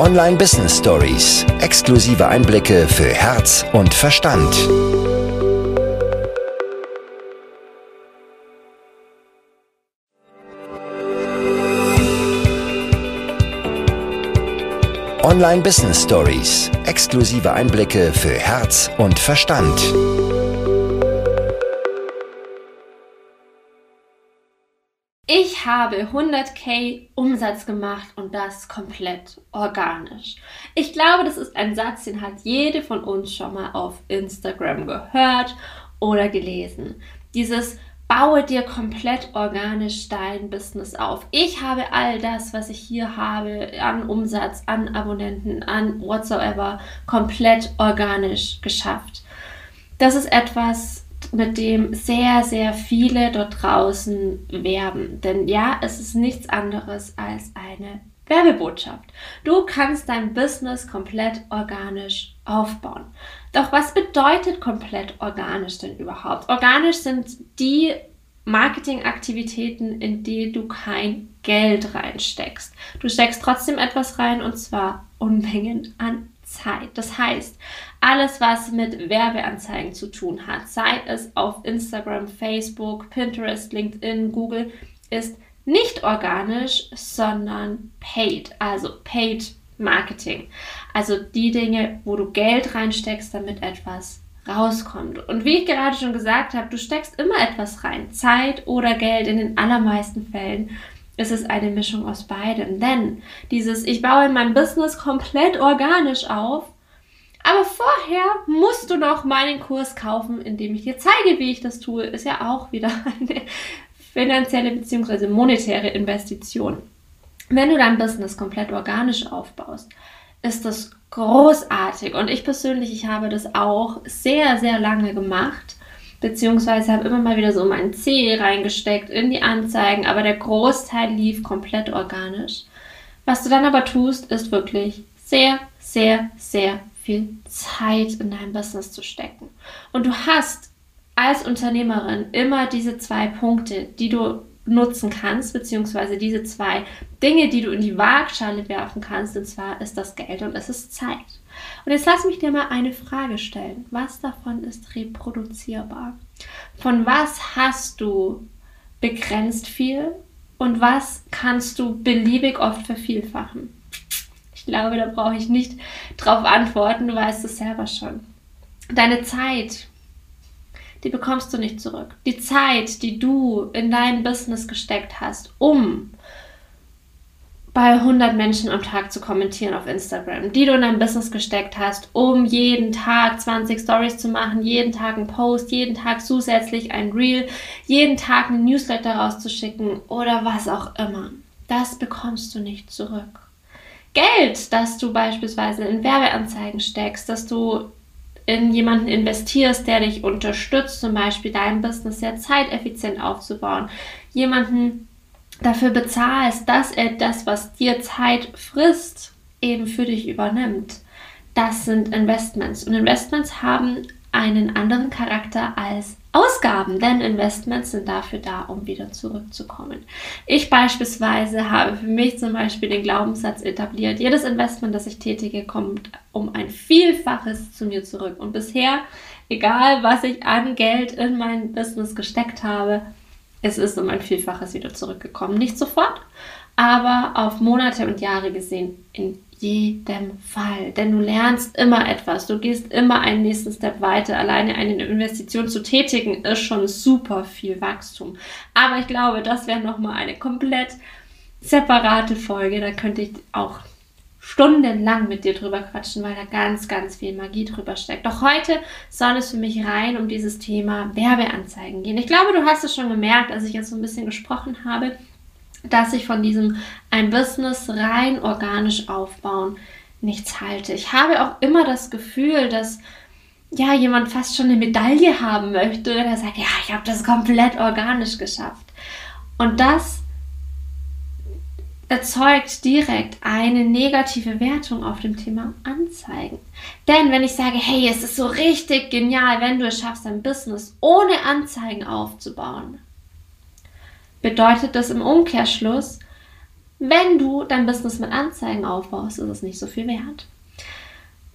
Online Business Stories. Exklusive Einblicke für Herz und Verstand. Online Business Stories. Exklusive Einblicke für Herz und Verstand. Habe 100k Umsatz gemacht und das komplett organisch. Ich glaube, das ist ein Satz, den hat jede von uns schon mal auf Instagram gehört oder gelesen. Dieses baue dir komplett organisch dein Business auf. Ich habe all das, was ich hier habe, an Umsatz, an Abonnenten, an whatsoever, komplett organisch geschafft. Das ist etwas, mit dem sehr, sehr viele dort draußen werben. Denn ja, es ist nichts anderes als eine Werbebotschaft. Du kannst dein Business komplett organisch aufbauen. Doch was bedeutet komplett organisch denn überhaupt? Organisch sind die Marketingaktivitäten, in die du kein Geld reinsteckst. Du steckst trotzdem etwas rein und zwar Unmengen an Zeit. Das heißt, alles, was mit Werbeanzeigen zu tun hat, sei es auf Instagram, Facebook, Pinterest, LinkedIn, Google, ist nicht organisch, sondern paid, also paid Marketing. Also die Dinge, wo du Geld reinsteckst, damit etwas rauskommt. Und wie ich gerade schon gesagt habe, du steckst immer etwas rein, Zeit oder Geld in den allermeisten Fällen ist es eine Mischung aus beidem. Denn dieses, ich baue mein Business komplett organisch auf, aber vorher musst du noch meinen Kurs kaufen, in dem ich dir zeige, wie ich das tue, ist ja auch wieder eine finanzielle bzw. monetäre Investition. Wenn du dein Business komplett organisch aufbaust, ist das großartig. Und ich persönlich, ich habe das auch sehr, sehr lange gemacht beziehungsweise habe immer mal wieder so meinen C reingesteckt in die Anzeigen, aber der Großteil lief komplett organisch. Was du dann aber tust, ist wirklich sehr, sehr, sehr viel Zeit in dein Business zu stecken. Und du hast als Unternehmerin immer diese zwei Punkte, die du nutzen kannst, beziehungsweise diese zwei Dinge, die du in die Waagschale werfen kannst, und zwar ist das Geld und es ist Zeit. Und jetzt lass mich dir mal eine Frage stellen. Was davon ist reproduzierbar? Von was hast du begrenzt viel und was kannst du beliebig oft vervielfachen? Ich glaube, da brauche ich nicht drauf antworten, du weißt es selber schon. Deine Zeit, die bekommst du nicht zurück. Die Zeit, die du in dein Business gesteckt hast, um bei 100 Menschen am Tag zu kommentieren auf Instagram, die du in dein Business gesteckt hast, um jeden Tag 20 Stories zu machen, jeden Tag einen Post, jeden Tag zusätzlich ein Reel, jeden Tag einen Newsletter rauszuschicken oder was auch immer. Das bekommst du nicht zurück. Geld, das du beispielsweise in Werbeanzeigen steckst, dass du in jemanden investierst, der dich unterstützt, zum Beispiel dein Business sehr zeiteffizient aufzubauen, jemanden dafür bezahlst, dass er das, was dir Zeit frisst, eben für dich übernimmt. Das sind Investments. Und Investments haben einen anderen Charakter als Ausgaben, denn Investments sind dafür da, um wieder zurückzukommen. Ich beispielsweise habe für mich zum Beispiel den Glaubenssatz etabliert, jedes Investment, das ich tätige, kommt um ein Vielfaches zu mir zurück. Und bisher, egal was ich an Geld in mein Business gesteckt habe, es ist um ein Vielfaches wieder zurückgekommen. Nicht sofort, aber auf Monate und Jahre gesehen in jedem Fall. Denn du lernst immer etwas, du gehst immer einen nächsten Step weiter. Alleine eine Investition zu tätigen ist schon super viel Wachstum. Aber ich glaube, das wäre nochmal eine komplett separate Folge. Da könnte ich auch stundenlang mit dir drüber quatschen, weil da ganz, ganz viel Magie drüber steckt. Doch heute soll es für mich rein um dieses Thema Werbeanzeigen gehen. Ich glaube, du hast es schon gemerkt, als ich jetzt so ein bisschen gesprochen habe, dass ich von diesem ein Business rein organisch aufbauen nichts halte. Ich habe auch immer das Gefühl, dass ja jemand fast schon eine Medaille haben möchte, der sagt, ja, ich habe das komplett organisch geschafft. Und das erzeugt direkt eine negative Wertung auf dem Thema Anzeigen. Denn wenn ich sage, hey, es ist so richtig genial, wenn du es schaffst, ein Business ohne Anzeigen aufzubauen, bedeutet das im Umkehrschluss, Wenn du dein Business mit Anzeigen aufbaust, ist es nicht so viel wert.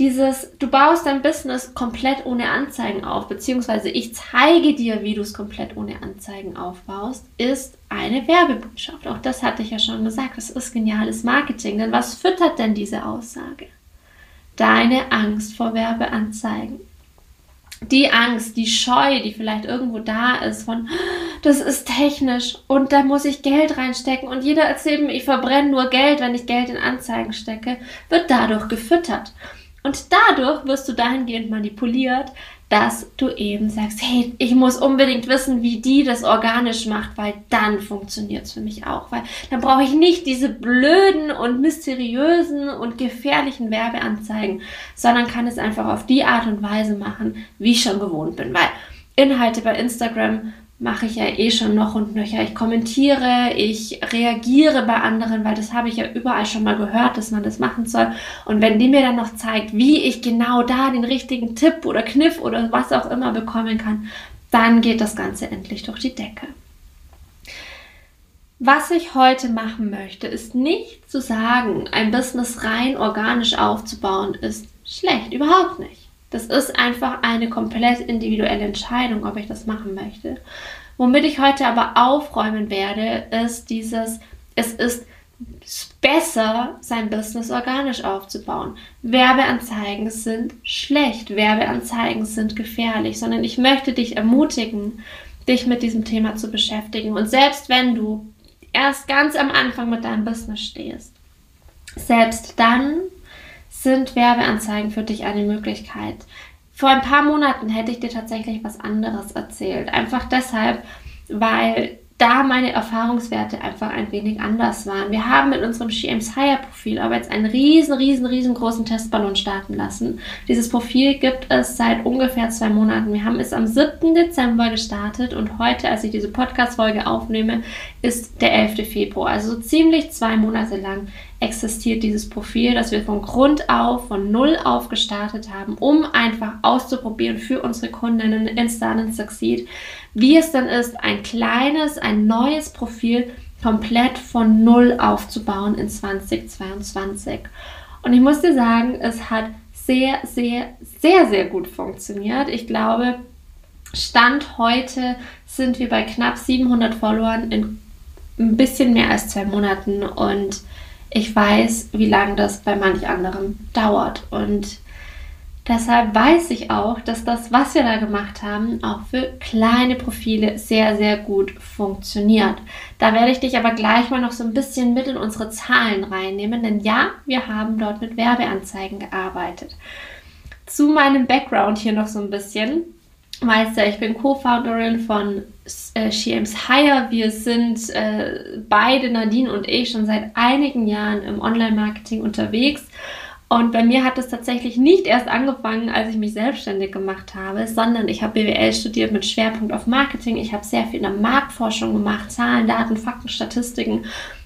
Dieses, du baust dein Business komplett ohne Anzeigen auf, beziehungsweise ich zeige dir, wie du es komplett ohne Anzeigen aufbaust, ist eine Werbebotschaft. Auch das hatte ich ja schon gesagt. Das ist geniales Marketing. Denn was füttert denn diese Aussage? Deine Angst vor Werbeanzeigen die Angst, die Scheu, die vielleicht irgendwo da ist von, das ist technisch und da muss ich Geld reinstecken und jeder erzählt mir, ich verbrenne nur Geld, wenn ich Geld in Anzeigen stecke, wird dadurch gefüttert. Und dadurch wirst du dahingehend manipuliert, dass du eben sagst, hey, ich muss unbedingt wissen, wie die das organisch macht, weil dann funktioniert es für mich auch. Weil dann brauche ich nicht diese blöden und mysteriösen und gefährlichen Werbeanzeigen, sondern kann es einfach auf die Art und Weise machen, wie ich schon gewohnt bin. Weil Inhalte bei Instagram mache ich ja eh schon noch und nöcher. Ich kommentiere, ich reagiere bei anderen, weil das habe ich ja überall schon mal gehört, dass man das machen soll. Und wenn die mir dann noch zeigt, wie ich genau da den richtigen Tipp oder Kniff oder was auch immer bekommen kann, dann geht das Ganze endlich durch die Decke. Was ich heute machen möchte, ist nicht zu sagen, ein Business rein organisch aufzubauen ist schlecht, überhaupt nicht. Das ist einfach eine komplett individuelle Entscheidung, ob ich das machen möchte. Womit ich heute aber aufräumen werde, ist dieses, es ist besser, sein Business organisch aufzubauen. Werbeanzeigen sind schlecht, Werbeanzeigen sind gefährlich, sondern ich möchte dich ermutigen, dich mit diesem Thema zu beschäftigen. Und selbst wenn du erst ganz am Anfang mit deinem Business stehst, selbst dann sind Werbeanzeigen für dich eine Möglichkeit. Vor ein paar Monaten hätte ich dir tatsächlich was anderes erzählt. Einfach deshalb, weil da meine Erfahrungswerte einfach ein wenig anders waren. Wir haben mit unserem She Hire Profil aber jetzt einen riesen, riesen, riesengroßen Testballon starten lassen. Dieses Profil gibt es seit ungefähr zwei Monaten. Wir haben es am 7. Dezember gestartet und heute, als ich diese Podcast-Folge aufnehme, ist der 11. Februar. Also so ziemlich zwei Monate lang existiert dieses Profil, das wir von Grund auf, von Null auf gestartet haben, um einfach auszuprobieren für unsere Kundinnen in Start and Succeed, wie es dann ist, ein kleines, ein neues Profil komplett von Null aufzubauen in 2022. Und ich muss dir sagen, es hat sehr, sehr, sehr, sehr gut funktioniert. Ich glaube, Stand heute sind wir bei knapp 700 Followern in ein bisschen mehr als zwei Monaten und ich weiß, wie lange das bei manch anderem dauert. Und deshalb weiß ich auch, dass das, was wir da gemacht haben, auch für kleine Profile sehr, sehr gut funktioniert. Da werde ich dich aber gleich mal noch so ein bisschen mit in unsere Zahlen reinnehmen, denn ja, wir haben dort mit Werbeanzeigen gearbeitet. Zu meinem Background hier noch so ein bisschen weißt ja, ich bin Co-Founderin von äh, She Hire. Wir sind äh, beide, Nadine und ich, schon seit einigen Jahren im Online-Marketing unterwegs. Und bei mir hat es tatsächlich nicht erst angefangen, als ich mich selbstständig gemacht habe, sondern ich habe BWL studiert mit Schwerpunkt auf Marketing. Ich habe sehr viel in der Marktforschung gemacht. Zahlen, Daten, Fakten, Statistiken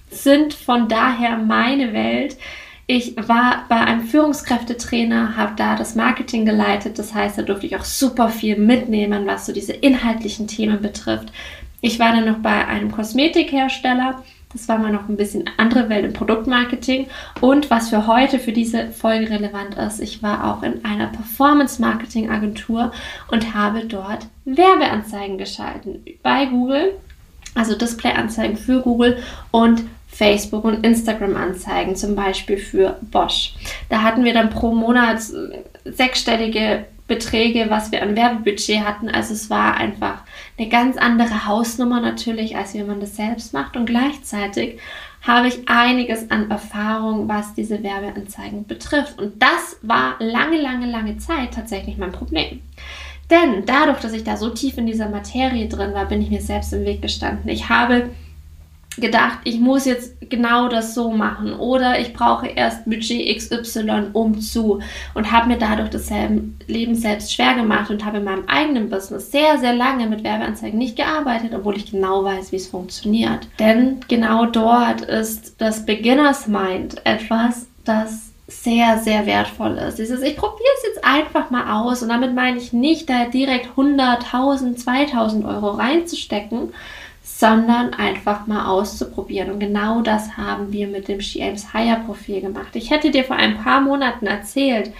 sind von daher meine Welt. Ich war bei einem Führungskräftetrainer, habe da das Marketing geleitet. Das heißt, da durfte ich auch super viel mitnehmen, was so diese inhaltlichen Themen betrifft. Ich war dann noch bei einem Kosmetikhersteller. Das war mal noch ein bisschen andere Welt im Produktmarketing. Und was für heute, für diese Folge relevant ist, ich war auch in einer Performance-Marketing-Agentur und habe dort Werbeanzeigen geschalten bei Google, also Display-Anzeigen für Google und Facebook und Instagram Anzeigen, zum Beispiel für Bosch. Da hatten wir dann pro Monat sechsstellige Beträge, was wir an Werbebudget hatten. Also es war einfach eine ganz andere Hausnummer natürlich, als wenn man das selbst macht. Und gleichzeitig habe ich einiges an Erfahrung, was diese Werbeanzeigen betrifft. Und das war lange, lange, lange Zeit tatsächlich mein Problem. Denn dadurch, dass ich da so tief in dieser Materie drin war, bin ich mir selbst im Weg gestanden. Ich habe gedacht, ich muss jetzt genau das so machen oder ich brauche erst Budget XY um zu und habe mir dadurch das Leben selbst schwer gemacht und habe in meinem eigenen Business sehr, sehr lange mit Werbeanzeigen nicht gearbeitet, obwohl ich genau weiß, wie es funktioniert. Denn genau dort ist das Beginners Mind etwas, das sehr, sehr wertvoll ist. Dieses, ich probiere es jetzt einfach mal aus und damit meine ich nicht, da direkt 100, 1000, 2000 Euro reinzustecken, sondern einfach mal auszuprobieren. Und genau das haben wir mit dem She Aims Higher Profil gemacht. Ich hätte dir vor ein paar Monaten erzählt,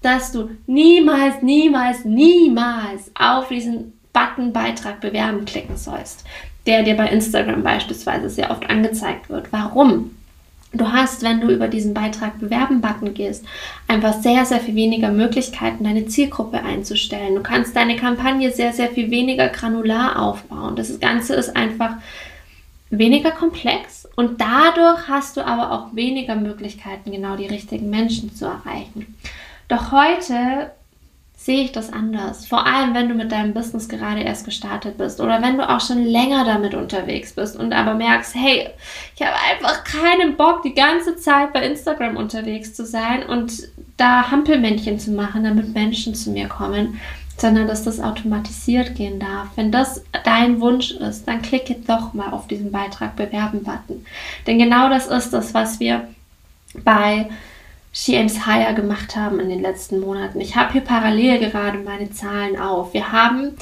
dass du niemals, niemals, niemals auf diesen Button Beitrag bewerben klicken sollst, der dir bei Instagram beispielsweise sehr oft angezeigt wird. Warum? Du hast, wenn du über diesen Beitrag bewerben-Button gehst, einfach sehr, sehr viel weniger Möglichkeiten, deine Zielgruppe einzustellen. Du kannst deine Kampagne sehr, sehr viel weniger granular aufbauen. Das Ganze ist einfach weniger komplex und dadurch hast du aber auch weniger Möglichkeiten, genau die richtigen Menschen zu erreichen. Doch heute sehe ich das anders. Vor allem, wenn du mit deinem Business gerade erst gestartet bist oder wenn du auch schon länger damit unterwegs bist und aber merkst, hey, ich habe einfach keinen Bock, die ganze Zeit bei Instagram unterwegs zu sein und da Hampelmännchen zu machen, damit Menschen zu mir kommen, sondern dass das automatisiert gehen darf. Wenn das dein Wunsch ist, dann klicke doch mal auf diesen Beitrag bewerben-Button. Denn genau das ist das, was wir bei She Aims Higher gemacht haben in den letzten Monaten. Ich habe hier parallel gerade meine Zahlen auf. Wir haben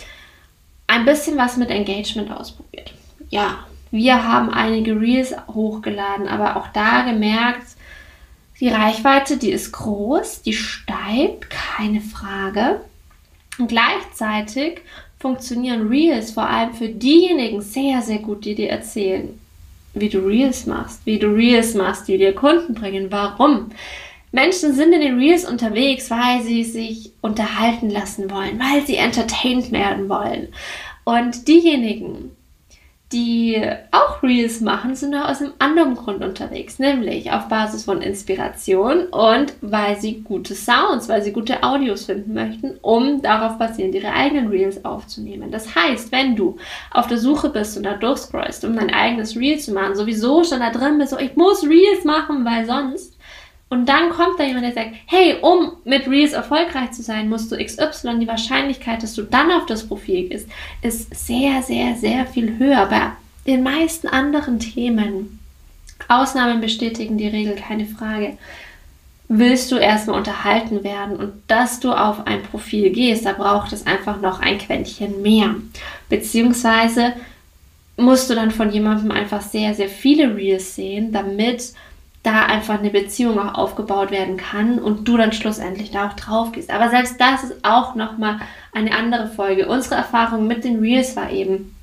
ein bisschen was mit Engagement ausprobiert. Ja, wir haben einige Reels hochgeladen, aber auch da gemerkt, die Reichweite, die ist groß, die steigt, keine Frage. Und gleichzeitig funktionieren Reels vor allem für diejenigen sehr, sehr gut, die dir erzählen, wie du Reels machst, wie du Reels machst, die dir Kunden bringen. Warum? Menschen sind in den Reels unterwegs, weil sie sich unterhalten lassen wollen, weil sie entertained werden wollen. Und diejenigen, die auch Reels machen, sind auch aus einem anderen Grund unterwegs, nämlich auf Basis von Inspiration und weil sie gute Sounds, weil sie gute Audios finden möchten, um darauf basierend ihre eigenen Reels aufzunehmen. Das heißt, wenn du auf der Suche bist und da durchscrollst, um dein eigenes Reel zu machen, sowieso schon da drin bist, so ich muss Reels machen, weil sonst und dann kommt da jemand, der sagt, hey, um mit Reels erfolgreich zu sein, musst du XY. Die Wahrscheinlichkeit, dass du dann auf das Profil gehst, ist sehr, sehr, sehr viel höher. Bei den meisten anderen Themen, Ausnahmen bestätigen die Regel, keine Frage, willst du erstmal unterhalten werden und dass du auf ein Profil gehst, da braucht es einfach noch ein Quäntchen mehr. Beziehungsweise musst du dann von jemandem einfach sehr, sehr viele Reels sehen, damit da einfach eine Beziehung auch aufgebaut werden kann und du dann schlussendlich da auch drauf gehst. Aber selbst das ist auch nochmal eine andere Folge. Unsere Erfahrung mit den Reels war eben,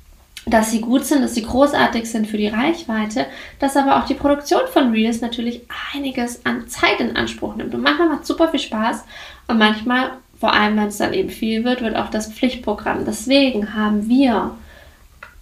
dass sie gut sind, dass sie großartig sind für die Reichweite, dass aber auch die Produktion von Reels natürlich einiges an Zeit in Anspruch nimmt. Und manchmal macht super viel Spaß und manchmal, vor allem wenn es dann eben viel wird, wird auch das Pflichtprogramm. Deswegen haben wir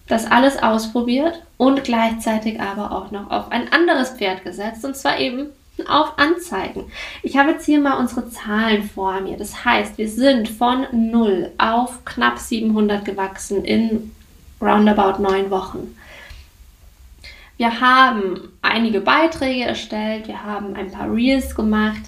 das alles ausprobiert und gleichzeitig aber auch noch auf ein anderes Pferd gesetzt und zwar eben auf Anzeigen. Ich habe jetzt hier mal unsere Zahlen vor mir. Das heißt, wir sind von 0 auf knapp 700 gewachsen in roundabout 9 Wochen. Wir haben einige Beiträge erstellt, wir haben ein paar Reels gemacht,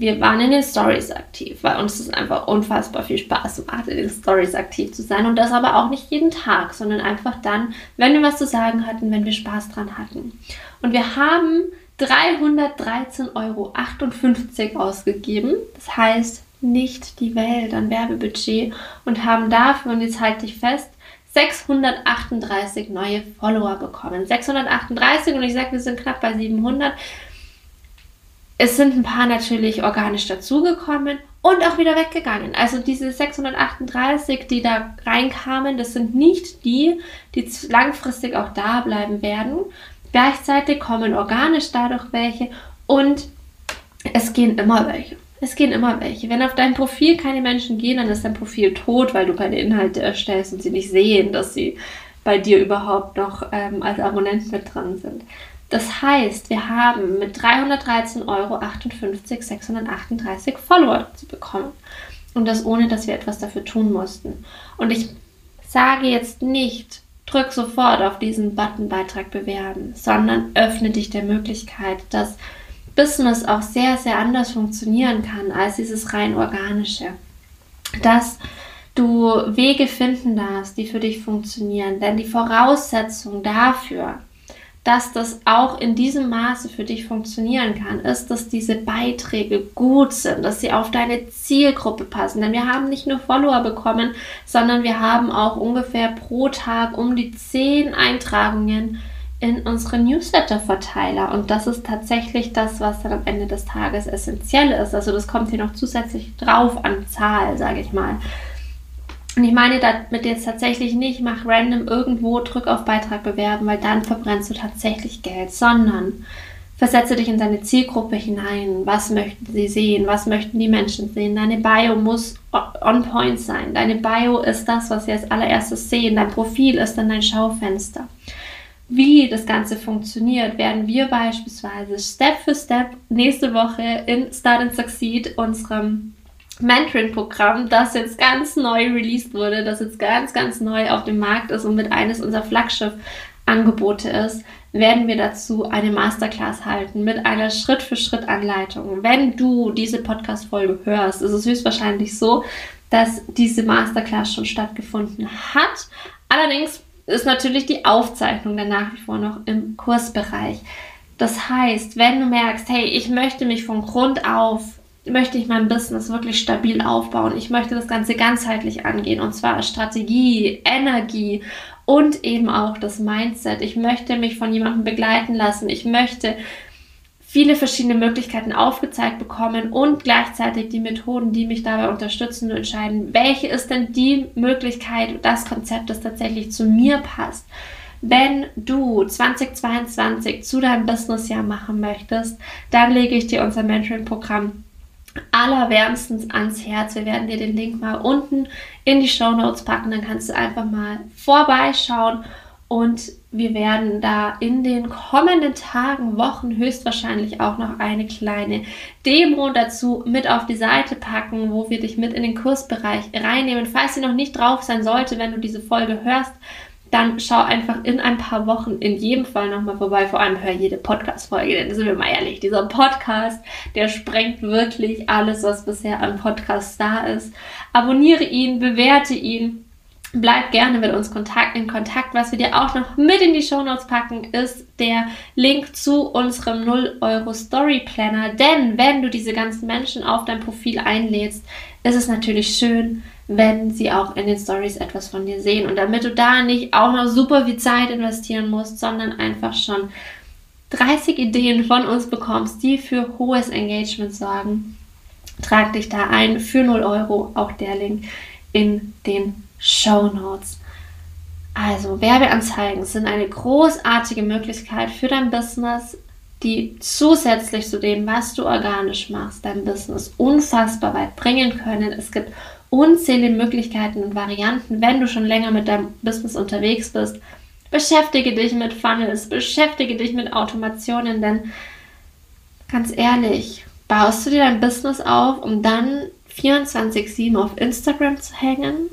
wir waren in den Stories aktiv, weil uns es einfach unfassbar viel Spaß macht, in den Stories aktiv zu sein. Und das aber auch nicht jeden Tag, sondern einfach dann, wenn wir was zu sagen hatten, wenn wir Spaß dran hatten. Und wir haben 313,58 Euro ausgegeben. Das heißt, nicht die Welt an Werbebudget und haben dafür, und jetzt halte ich fest, 638 neue Follower bekommen. 638 und ich sage, wir sind knapp bei 700. Es sind ein paar natürlich organisch dazugekommen und auch wieder weggegangen. Also diese 638, die da reinkamen, das sind nicht die, die langfristig auch da bleiben werden. Gleichzeitig kommen organisch dadurch welche und es gehen immer welche. Es gehen immer welche. Wenn auf dein Profil keine Menschen gehen, dann ist dein Profil tot, weil du keine Inhalte erstellst und sie nicht sehen, dass sie bei dir überhaupt noch ähm, als Abonnent mit dran sind. Das heißt, wir haben mit 313,58 Euro 638 Follower zu bekommen. Und das ohne, dass wir etwas dafür tun mussten. Und ich sage jetzt nicht, drück sofort auf diesen Button Beitrag bewerben, sondern öffne dich der Möglichkeit, dass Business auch sehr, sehr anders funktionieren kann als dieses rein organische. Dass du Wege finden darfst, die für dich funktionieren. Denn die Voraussetzung dafür, dass das auch in diesem Maße für dich funktionieren kann, ist, dass diese Beiträge gut sind, dass sie auf deine Zielgruppe passen. Denn wir haben nicht nur Follower bekommen, sondern wir haben auch ungefähr pro Tag um die zehn Eintragungen in unsere Newsletter-Verteiler. Und das ist tatsächlich das, was dann am Ende des Tages essentiell ist. Also das kommt hier noch zusätzlich drauf an Zahl, sage ich mal. Und ich meine damit jetzt tatsächlich nicht, mach random irgendwo, drück auf Beitrag bewerben, weil dann verbrennst du tatsächlich Geld, sondern versetze dich in deine Zielgruppe hinein. Was möchten sie sehen? Was möchten die Menschen sehen? Deine Bio muss on point sein. Deine Bio ist das, was sie als allererstes sehen. Dein Profil ist dann dein Schaufenster. Wie das Ganze funktioniert, werden wir beispielsweise Step für Step nächste Woche in Start and Succeed, unserem Mentoring-Programm, das jetzt ganz neu released wurde, das jetzt ganz, ganz neu auf dem Markt ist und mit eines unserer Flaggschiff-Angebote ist, werden wir dazu eine Masterclass halten mit einer Schritt-für-Schritt-Anleitung. Wenn du diese Podcast-Folge hörst, ist es höchstwahrscheinlich so, dass diese Masterclass schon stattgefunden hat. Allerdings ist natürlich die Aufzeichnung dann nach wie vor noch im Kursbereich. Das heißt, wenn du merkst, hey, ich möchte mich von Grund auf möchte ich mein Business wirklich stabil aufbauen. Ich möchte das Ganze ganzheitlich angehen und zwar Strategie, Energie und eben auch das Mindset. Ich möchte mich von jemandem begleiten lassen. Ich möchte viele verschiedene Möglichkeiten aufgezeigt bekommen und gleichzeitig die Methoden, die mich dabei unterstützen, zu entscheiden, welche ist denn die Möglichkeit, das Konzept, das tatsächlich zu mir passt. Wenn du 2022 zu deinem Businessjahr machen möchtest, dann lege ich dir unser Mentoring-Programm allerwärmstens ans Herz. Wir werden dir den Link mal unten in die Show Notes packen, dann kannst du einfach mal vorbeischauen und wir werden da in den kommenden Tagen, Wochen höchstwahrscheinlich auch noch eine kleine Demo dazu mit auf die Seite packen, wo wir dich mit in den Kursbereich reinnehmen. Falls sie noch nicht drauf sein sollte, wenn du diese Folge hörst, dann schau einfach in ein paar Wochen in jedem Fall nochmal vorbei. Vor allem hör jede Podcast-Folge, denn sind wir mal ehrlich, dieser Podcast, der sprengt wirklich alles, was bisher an Podcasts da ist. Abonniere ihn, bewerte ihn. Bleib gerne mit uns Kontakt, in Kontakt. Was wir dir auch noch mit in die Show Notes packen, ist der Link zu unserem 0 Euro Story Planner. Denn wenn du diese ganzen Menschen auf dein Profil einlädst, ist es natürlich schön, wenn sie auch in den Stories etwas von dir sehen. Und damit du da nicht auch noch super viel Zeit investieren musst, sondern einfach schon 30 Ideen von uns bekommst, die für hohes Engagement sorgen, trag dich da ein für 0 Euro. Auch der Link in den Show Notes. Also Werbeanzeigen sind eine großartige Möglichkeit für dein Business, die zusätzlich zu dem, was du organisch machst, dein Business unfassbar weit bringen können. Es gibt unzählige Möglichkeiten und Varianten, wenn du schon länger mit deinem Business unterwegs bist. Beschäftige dich mit Funnels, beschäftige dich mit Automationen, denn ganz ehrlich, baust du dir dein Business auf, um dann 24-7 auf Instagram zu hängen?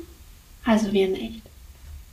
Also wir nicht.